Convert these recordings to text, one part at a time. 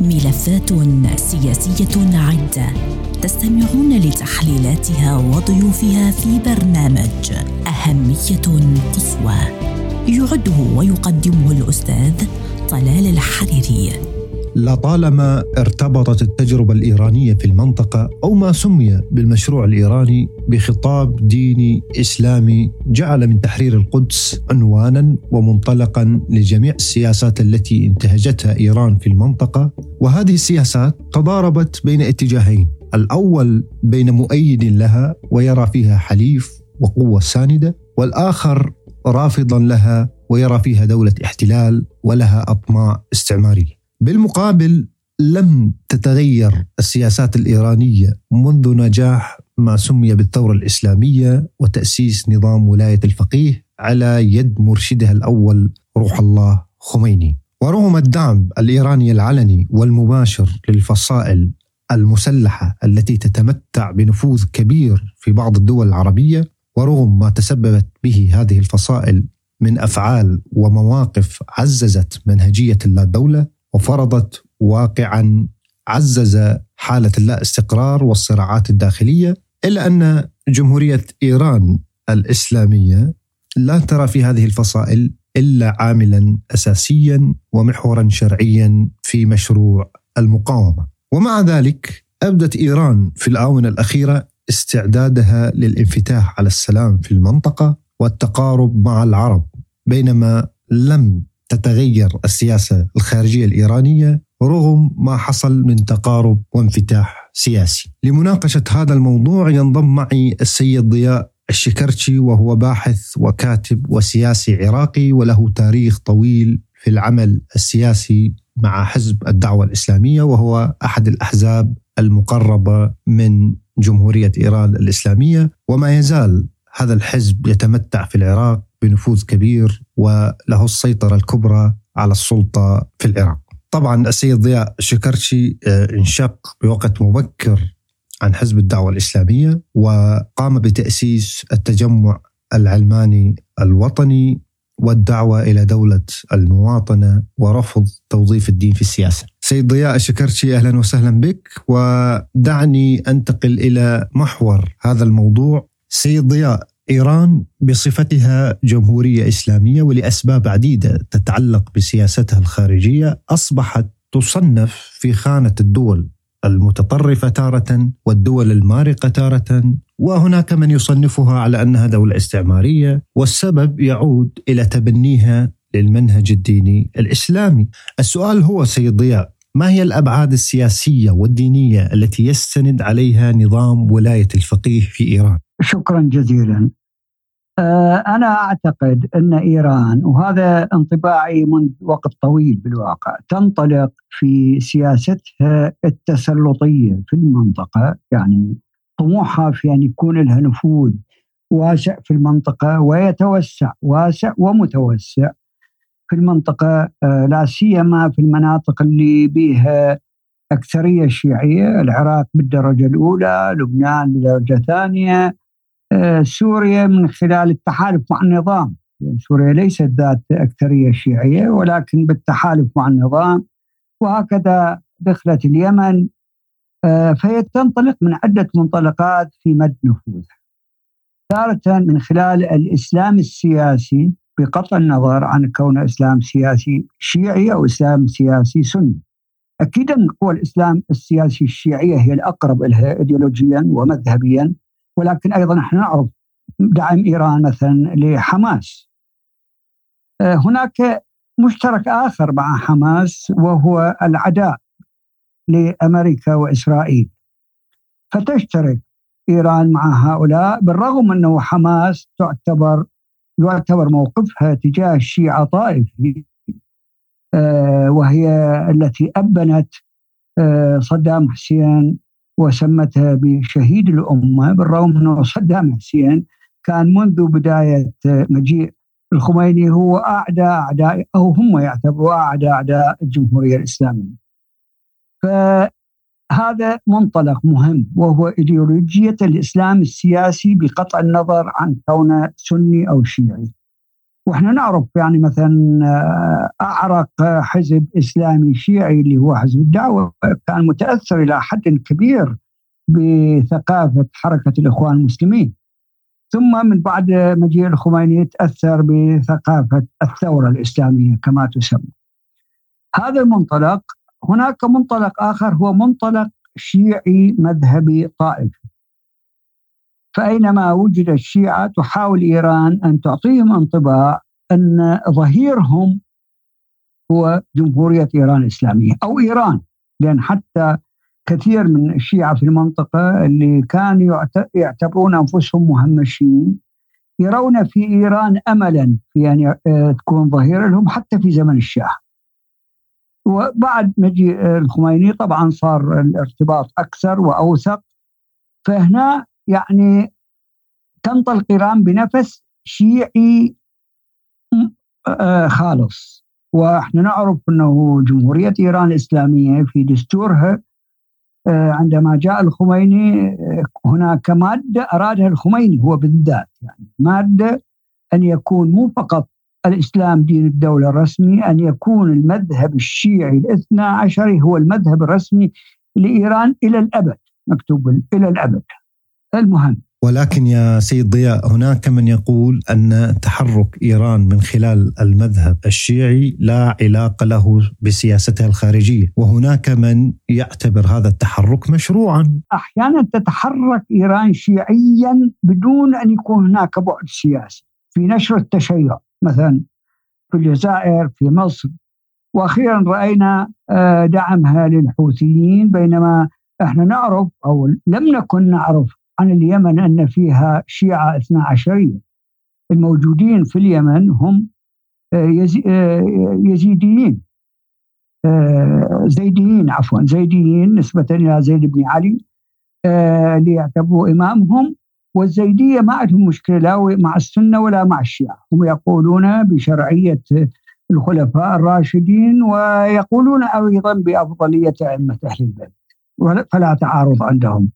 ملفات سياسية عدة تستمعون لتحليلاتها وضيوفها في برنامج أهمية قصوى. يعده ويقدمه الأستاذ طلال الحريري. لطالما ارتبطت التجربة الإيرانية في المنطقة أو ما سمي بالمشروع الإيراني بخطاب ديني إسلامي جعل من تحرير القدس عنوانا ومنطلقا لجميع السياسات التي انتهجتها إيران في المنطقة. وهذه السياسات تضاربت بين اتجاهين الأول بين مؤيد لها ويرى فيها حليف وقوة ساندة والآخر رافضا لها ويرى فيها دولة احتلال ولها أطماع استعمارية. بالمقابل لم تتغير السياسات الإيرانية منذ نجاح ما سمي بالثورة الإسلامية وتأسيس نظام ولاية الفقيه على يد مرشدها الأول روح الله خميني. ورغم الدعم الإيراني العلني والمباشر للفصائل المسلحة التي تتمتع بنفوذ كبير في بعض الدول العربية ورغم ما تسببت به هذه الفصائل من أفعال ومواقف عززت منهجية اللا دوله وفرضت واقعا عزز حالة اللا استقرار والصراعات الداخلية إلا أن جمهورية إيران الإسلامية لا ترى في هذه الفصائل إلا عاملا اساسيا ومحورا شرعيا في مشروع المقاومة. ومع ذلك أبدت إيران في الآونة الأخيرة استعدادها للانفتاح على السلام في المنطقة والتقارب مع العرب بينما لم تتغير السياسة الخارجية الإيرانية رغم ما حصل من تقارب وانفتاح سياسي. لمناقشة هذا الموضوع ينضم معي السيد ضياء الشكرتشي وهو باحث وكاتب وسياسي عراقي وله تاريخ طويل في العمل السياسي مع حزب الدعوة الإسلامية وهو أحد الأحزاب المقربة من جمهورية إيران الإسلامية وما يزال هذا الحزب يتمتع في العراق بنفوذ كبير وله السيطرة الكبرى على السلطة في العراق. طبعا السيد ضياء شكرشي آه، انشق بوقت مبكر عن حزب الدعوة الإسلامية وقام بتأسيس التجمع العلماني الوطني والدعوة إلى دولة المواطنة ورفض توظيف الدين في السياسة. سيد ضياء الشكرشي أهلا وسهلا بك ودعني أنتقل إلى محور هذا الموضوع. سيد ضياء إيران بصفتها جمهورية إسلامية ولأسباب عديدة تتعلق بسياستها الخارجية أصبحت تصنف في خانة الدول المتطرفة تارة والدول المارقة تارة وهناك من يصنفها على انها دوله استعماريه والسبب يعود إلى تبنيها للمنهج الديني الإسلامي. السؤال هو سيد ضياء ما هي الأبعاد السياسية والدينية التي يستند عليها نظام ولاية الفقيه في إيران؟ شكرا جزيلا. آه، أنا أعتقد أن إيران وهذا انطباعي منذ وقت طويل بالواقع تنطلق في سياستها التسلطية في المنطقة يعني طموحها في أن يكون لها نفوذ واسع في المنطقة ويتوسع واسع ومتوسع في المنطقة آه، لا سيما في المناطق اللي بها أكثرية شيعية العراق بالدرجة الأولى لبنان بالدرجة الثانية سوريا من خلال التحالف مع النظام. يعني سوريا ليست ذات أكثرية شيعية ولكن بالتحالف مع النظام وهكذا دخلت اليمن آه، فهي تنطلق من عدة منطلقات في مد نفوذها. تارة من خلال الإسلام السياسي بقطع النظر عن كونه إسلام سياسي شيعي أو إسلام سياسي سني. أكيد أن قوى الإسلام السياسي الشيعية هي الأقرب لها إيديولوجيا ومذهبيا. ولكن أيضا نحن نعرف دعم إيران مثلا لحماس. آه، هناك مشترك آخر مع حماس وهو العداء لأمريكا وإسرائيل. فتشترك إيران مع هؤلاء بالرغم أنه حماس تعتبر يعتبر موقفها تجاه الشيعة طائفي. آه، وهي التي أبنت آه، صدام حسين وسمتها بشهيد الأمة بالرغم أنه صدام حسين كان منذ بداية مجيء الخميني هو أعدى أعداء أو هم يعتبروا أعدى أعداء الجمهورية الإسلامية. فهذا منطلق مهم وهو إيديولوجية الإسلام السياسي بقطع النظر عن كونه سني أو شيعي. وإحنا نعرف يعني مثلا آه، أعرق حزب إسلامي شيعي اللي هو حزب الدعوة كان متأثر إلى حد كبير بثقافة حركة الإخوان المسلمين ثم من بعد مجيء الخميني تأثر بثقافة الثورة الإسلامية كما تسمى. هذا المنطلق هناك منطلق آخر هو منطلق شيعي مذهبي طائفي. فأينما وجد الشيعة تحاول إيران أن تعطيهم انطباع أن ظهيرهم هو جمهورية إيران الإسلامية أو إيران لأن حتى كثير من الشيعة في المنطقة اللي كانوا يعتبرون أنفسهم مهمشين يرون في إيران أملا في أن آه، تكون ظهيرة لهم حتى في زمن الشاه وبعد مجيء الخميني طبعا صار الارتباط أكثر وأوثق فهنا يعني تنطلق إيران بنفس شيعي آه، خالص. وإحنا نعرف أنه جمهورية إيران الإسلامية في دستورها آه، عندما جاء الخميني آه، هناك مادة أرادها الخميني هو بالذات يعني مادة أن يكون مو فقط الإسلام دين الدولة الرسمي أن يكون المذهب الشيعي الاثنى عشري هو المذهب الرسمي لإيران إلى الأبد مكتوب إلى الأبد. المهم. ولكن يا سيد ضياء هناك من يقول أن تحرك إيران من خلال المذهب الشيعي لا علاقه له بسياستها الخارجية، وهناك من يعتبر هذا التحرك مشروعا. أحيانا تتحرك إيران شيعيا بدون أن يكون هناك بعد سياسي. في نشر التشيع مثلا في الجزائر في مصر. وأخيرا رأينا آه، دعمها للحوثيين بينما إحنا نعرف أو لم نكن نعرف عن اليمن أن فيها شيعة اثنا عشرية. الموجودين في اليمن هم آه، آه، يزيديين آه، زيديين عفوا زيديين نسبة إلى زيد بن علي اللي يعتبروا إمامهم والزيدية ما عندهم مشكلة لا مع السنة ولا مع الشيعة. هم يقولون بشرعية الخلفاء الراشدين ويقولون أيضا بأفضلية أئمة أهل البيت. فلا تعارض عندهم.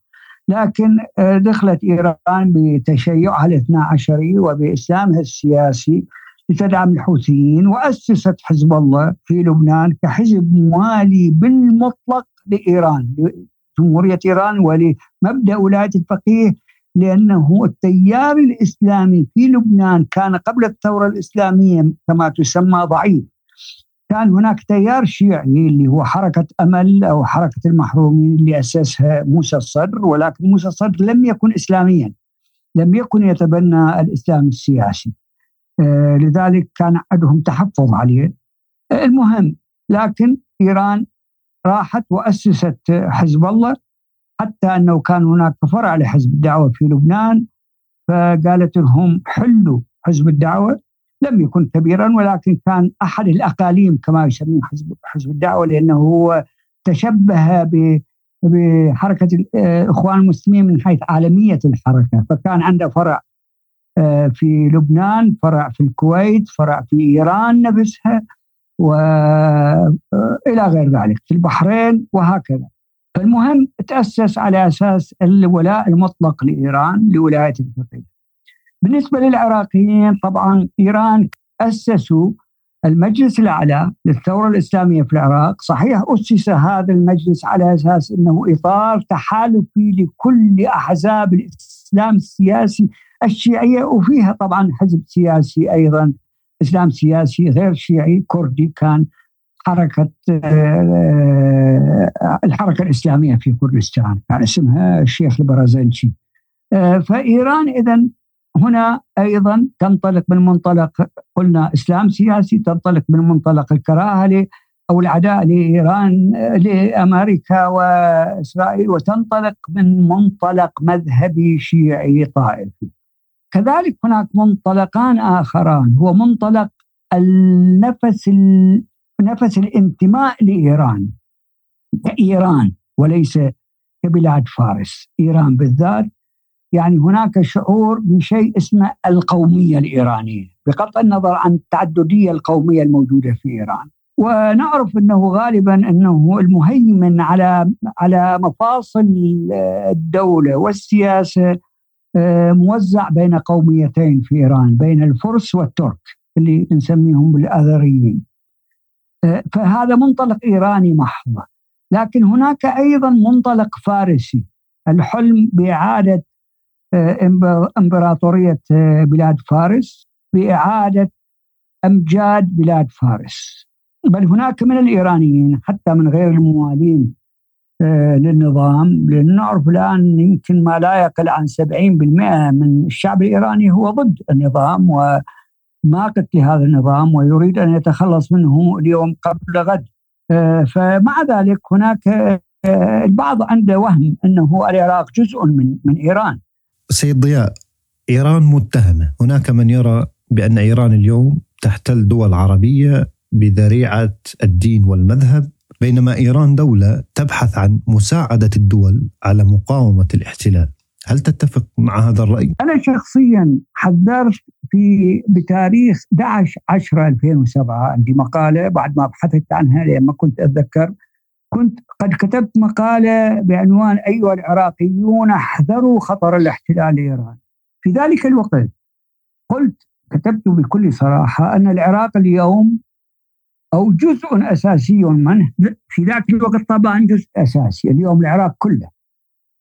لكن آه، دخلت إيران بتشيعها الاثنى عشري وبإسلامها السياسي لتدعم الحوثيين وأسست حزب الله في لبنان كحزب موالي بالمطلق لإيران جمهورية إيران ولمبدأ ولاية الفقيه لأنه التيار الإسلامي في لبنان كان قبل الثورة الإسلامية كما تسمى ضعيف. كان هناك تيار شيعي اللي هو حركة أمل أو حركة المحرومين اللي أسسها موسى الصدر ولكن موسى الصدر لم يكن إسلاميا لم يكن يتبنى الإسلام السياسي. آه لذلك كان عندهم تحفظ عليه. آه المهم لكن إيران راحت وأسست حزب الله حتى أنه كان هناك فرع لحزب الدعوة في لبنان فقالت لهم حلوا حزب الدعوة لم يكن كبيرا ولكن كان أحد الأقاليم كما يسميه حزب حزب الدعوة لأنه هو تشبه بحركة الاخوان المسلمين من حيث عالمية الحركة. فكان عنده فرع آه، في لبنان فرع في الكويت فرع في إيران نفسها والى آه، غير ذلك في البحرين وهكذا. فالمهم تأسس على أساس الولاء المطلق لإيران لولاية الفقيه. بالنسبة للعراقيين طبعا إيران أسسوا المجلس الأعلى للثورة الإسلامية في العراق. صحيح أسس هذا المجلس على أساس أنه إطار تحالفي لكل أحزاب الإسلام السياسي الشيعية وفيها طبعا حزب سياسي أيضا إسلام سياسي غير شيعي كردي كان حركة آه، الحركة الإسلامية في كردستان كان اسمها الشيخ البرازنشي آه، فإيران إذا هنا أيضا تنطلق من منطلق قلنا إسلام سياسي تنطلق من منطلق الكراهه أو العداء لإيران لأمريكا وإسرائيل وتنطلق من منطلق مذهبي شيعي طائفي. كذلك هناك منطلقان آخران هو منطلق النفس نفس الانتماء لإيران كايران وليس كبلاد فارس، إيران بالذات يعني هناك شعور بشيء اسمه القومية الإيرانية بقطع النظر عن التعددية القومية الموجودة في إيران. ونعرف إنه غالبا إنه المهيمن على على مفاصل الدولة والسياسة آه، موزع بين قوميتين في إيران بين الفرس والترك اللي نسميهم بالأذريين. آه، فهذا منطلق إيراني محض. لكن هناك أيضا منطلق فارسي الحلم بإعادة إمبراطورية آه، بلاد فارس بإعادة إمجاد بلاد فارس بل هناك من الإيرانيين حتى من غير الموالين للنظام لأن نعرف الآن يمكن ما لا يقل عن 70% من الشعب الإيراني هو ضد النظام و ماقت لهذا النظام ويريد أن يتخلص منه اليوم قبل غد آه، فمع ذلك هناك آه، البعض عنده وهم أنه العراق جزء من من إيران. سيد ضياء إيران متهمة، هناك من يرى بأن إيران اليوم تحتل دول عربية بذريعة الدين والمذهب بينما إيران دولة تبحث عن مساعدة الدول على مقاومة الاحتلال. هل تتفق مع هذا الرأي؟ أنا شخصيا حذرت في بتاريخ 11 10 2007 عندي مقاله بعد ما بحثت عنها لما كنت أتذكر كنت قد كتبت مقالة بعنوان أيها العراقيون احذروا خطر الاحتلال الايراني. في ذلك الوقت قلت كتبت بكل صراحة أن العراق اليوم أو جزء أساسي منه في ذاك الوقت طبعا جزء أساسي اليوم العراق كله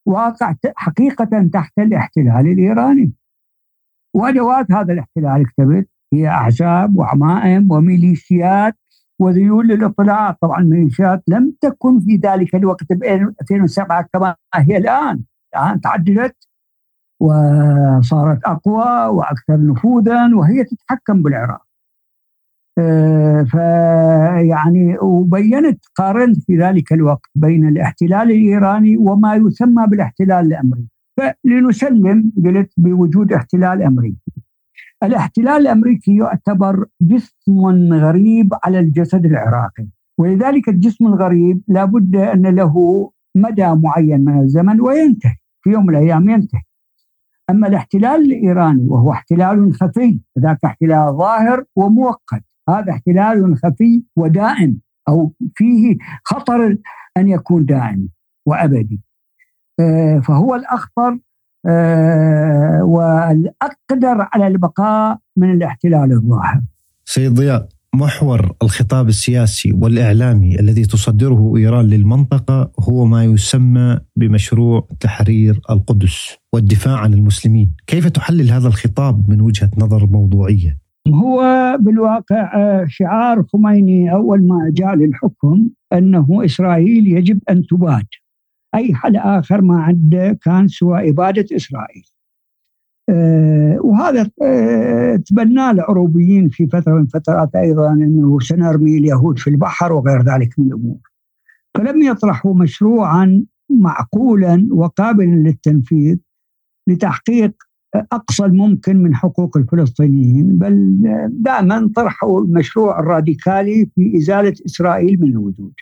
واقع حقيقة تحت الاحتلال الإيراني وأدوات هذا الاحتلال اكتبت هي أحزاب وعمائم وميليشيات وذيول للاطلاع طبعا الميليشيات لم تكن في ذلك الوقت ب 2007 كما هي الآن. الآن تعدلت وصارت أقوى وأكثر نفوذا وهي تتحكم بالعراق. آه، فيعني وبينت قارنت في ذلك الوقت بين الاحتلال الإيراني وما يسمى بالاحتلال الأمريكي. فلنسلم قلت بوجود احتلال أمريكي. الاحتلال الأمريكي يعتبر جسم غريب على الجسد العراقي ولذلك الجسم الغريب لابد أن له مدى معين من الزمن وينتهي في يوم من الأيام ينتهي. أما الاحتلال الإيراني وهو احتلال خفي ذاك احتلال ظاهر ومؤقت هذا احتلال خفي ودائم أو فيه خطر أن يكون دائم وأبدي. آه، فهو الأخطر آه، والأقدر على البقاء من الاحتلال الظاهر. سيد ضياء محور الخطاب السياسي والإعلامي الذي تصدره إيران للمنطقة هو ما يسمى بمشروع تحرير القدس والدفاع عن المسلمين، كيف تحلل هذا الخطاب من وجهة نظر موضوعية؟ هو بالواقع آه، شعار خميني أول ما جاء للحكم أنه إسرائيل يجب أن تباد أي حل آخر ما عنده كان سوى إبادة إسرائيل. أه وهذا أه تبناه العروبيين في فترة من فترات أيضا إنه سنرمي اليهود في البحر وغير ذلك من الأمور. فلم يطرحوا مشروعا معقولا وقابلا للتنفيذ لتحقيق أقصى الممكن من حقوق الفلسطينيين بل دائما طرحوا المشروع الراديكالي في إزالة إسرائيل من الوجود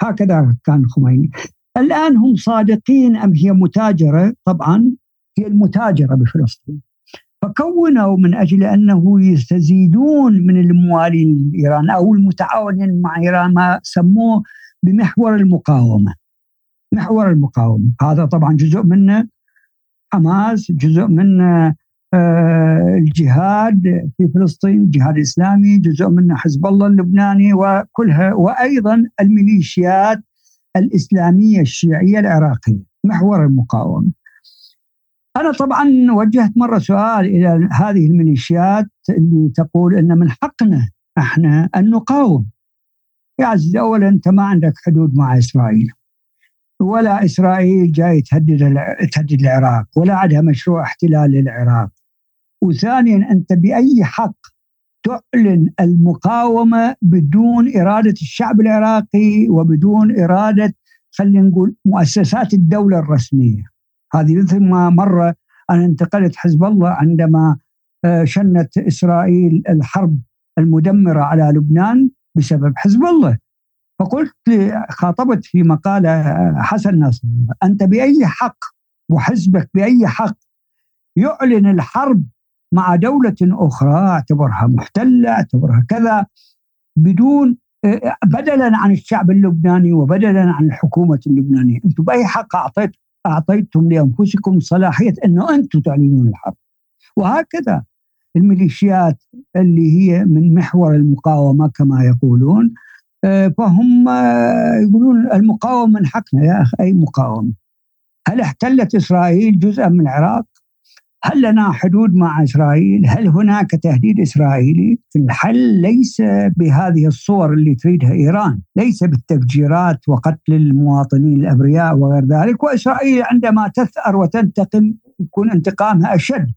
هكذا كان خميني الآن هم صادقين أم هي متاجرة؟ طبعا هي المتاجرة بفلسطين. فكونوا من أجل أنه يستزيدون من الموالين لإيران أو المتعاونين مع إيران ما سموه بمحور المقاومة. محور المقاومة. هذا طبعا جزء منه حماس جزء من آه، الجهاد في فلسطين الجهاد الإسلامي جزء منه حزب الله اللبناني وكلها وأيضا الميليشيات الإسلامية الشيعية العراقية. محور المقاومة. أنا طبعا وجهت مرة سؤال إلى هذه الميليشيات اللي تقول أن من حقنا إحنا أن نقاوم. يا عزيزي أولا أنت ما عندك حدود مع إسرائيل. ولا إسرائيل جاي تهدد تهدد العراق ولا عندها مشروع احتلال للعراق وثانيا أنت بأي حق تعلن المقاومة بدون إرادة الشعب العراقي وبدون إرادة خلينا نقول مؤسسات الدولة الرسمية. هذه مثل ما مرة أنا انتقلت حزب الله عندما آه، شنت إسرائيل الحرب المدمرة على لبنان بسبب حزب الله. فقلت خاطبت في مقالة حسن نصر أنت بأي حق وحزبك بأي حق يعلن الحرب مع دولة أخرى اعتبرها محتلة اعتبرها كذا بدون بدلا عن الشعب اللبناني وبدلا عن الحكومة اللبنانية. أنتم بأي حق أعطيت أعطيتم لأنفسكم صلاحية أنه أنتم تعلنون الحرب. وهكذا الميليشيات اللي هي من محور المقاومة كما يقولون آه، فهم يقولون المقاومة من حقنا يا أخي أي مقاومة. هل احتلت إسرائيل جزءا من العراق؟ هل لنا حدود مع إسرائيل؟ هل هناك تهديد إسرائيلي؟ الحل ليس بهذه الصور اللي تريدها إيران، ليس بالتفجيرات وقتل المواطنين الأبرياء وغير ذلك، وإسرائيل عندما تثأر وتنتقم يكون انتقامها أشد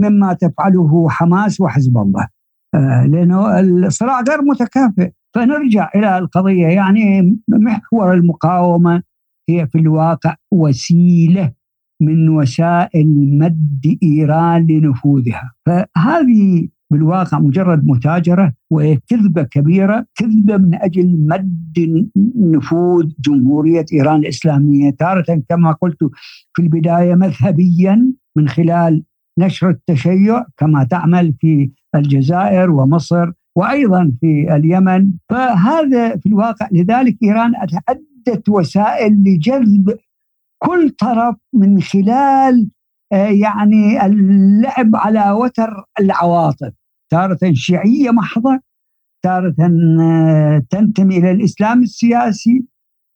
مما تفعله حماس وحزب الله. آه لأنه الصراع غير متكافئ، فنرجع إلى القضية يعني محور المقاومة هي في الواقع وسيلة من وسائل مد إيران لنفوذها، فهذه بالواقع مجرد متاجرة وهي كذبه كبيرة، كذبة من أجل مد نفوذ جمهورية إيران الإسلامية، تارة كما قلت في البداية مذهبيا من خلال نشر التشيع كما تعمل في الجزائر ومصر وأيضا في اليمن، فهذا في الواقع لذلك إيران عده وسائل لجذب كل طرف من خلال آه، يعني اللعب على وتر العواطف. تارة شيعية محضة تارة آه، تنتمي إلى الإسلام السياسي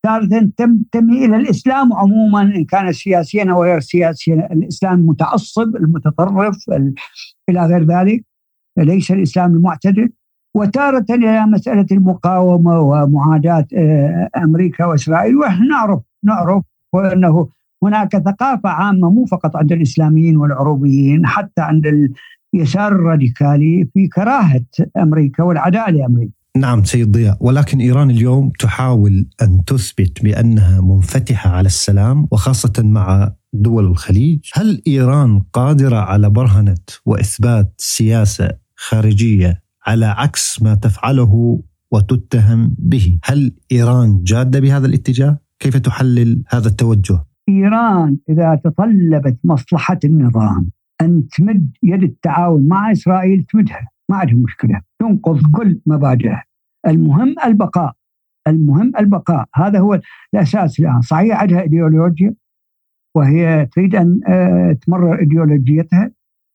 تارة تنتمي إلى الإسلام عموما إن كان سياسيا أو غير سياسيا. الإسلام المتعصب المتطرف إلى غير ذلك. ليس الإسلام المعتدل. وتارة إلى مسألة المقاومة ومعاداة آه، أمريكا وإسرائيل. ونحن نعرف نعرف وأنه هناك ثقافة عامة مو فقط عند الإسلاميين والعروبيين حتى عند اليسار الراديكالي في كراهة أمريكا والعداء لأمريكا. نعم سيد ضياء ولكن إيران اليوم تحاول أن تثبت بأنها منفتحة على السلام وخاصة مع دول الخليج. هل إيران قادرة على برهنة وإثبات سياسة خارجية على عكس ما تفعله وتتهم به؟ هل إيران جادة بهذا الاتجاه؟ كيف تحلل هذا التوجه؟ إيران إذا تطلبت مصلحة النظام أن تمد يد التعاون مع إسرائيل تمدها. ما عندها مشكلة. تنقض كل مبادئها. المهم البقاء. المهم البقاء. هذا هو الأساس الآن. صحيح عندها إيديولوجيا وهي تريد أن آه، تمرر إيديولوجيتها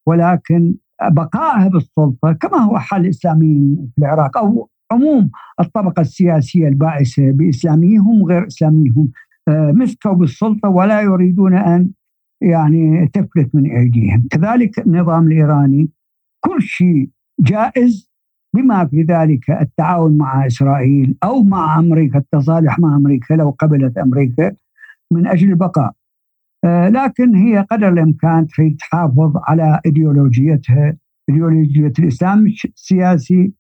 ولكن بقائها بالسلطة كما هو حال الإسلاميين في العراق أو عموم الطبقة السياسية البائسة بإسلاميهم وغير إسلاميهم. آه، مسكوا بالسلطة ولا يريدون أن يعني تفلت من أيديهم. كذلك النظام الإيراني كل شيء جائز بما في ذلك التعاون مع إسرائيل أو مع أمريكا التصالح مع أمريكا لو قبلت أمريكا من أجل البقاء. آه، لكن هي قدر الإمكان تحافظ على إيديولوجيتها إيديولوجية الإسلام السياسي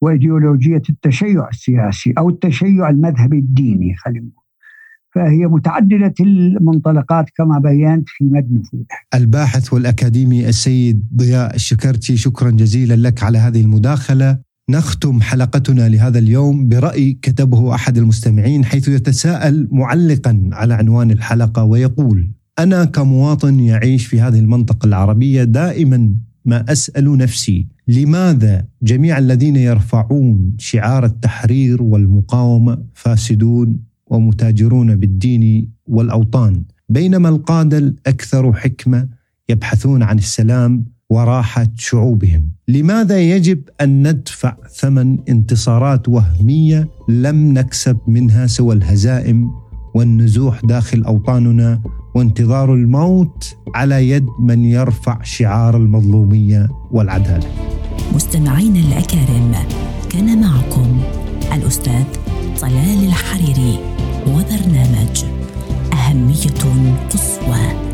وإيديولوجية التشيع السياسي أو التشيع المذهبي الديني خلينا نقول فهي متعددة المنطلقات كما بينت في مد نفوذها. الباحث والأكاديمي السيد ضياء الشكرتي شكرا جزيلا لك على هذه المداخلة. نختم حلقتنا لهذا اليوم برأي كتبه أحد المستمعين حيث يتساءل معلقا على عنوان الحلقة ويقول: أنا كمواطن يعيش في هذه المنطقة العربية دائما ما أسأل نفسي لماذا جميع الذين يرفعون شعار التحرير والمقاومة فاسدون ومتاجرون بالدين والأوطان؟ بينما القادة الأكثر حكمة يبحثون عن السلام وراحة شعوبهم. لماذا يجب أن ندفع ثمن انتصارات وهمية لم نكسب منها سوى الهزائم والنزوح داخل أوطاننا وانتظار الموت على يد من يرفع شعار المظلومية والعدالة. مستمعينا الأكارم كان معكم الأستاذ طلال الحريري وبرنامج أهمية قصوى.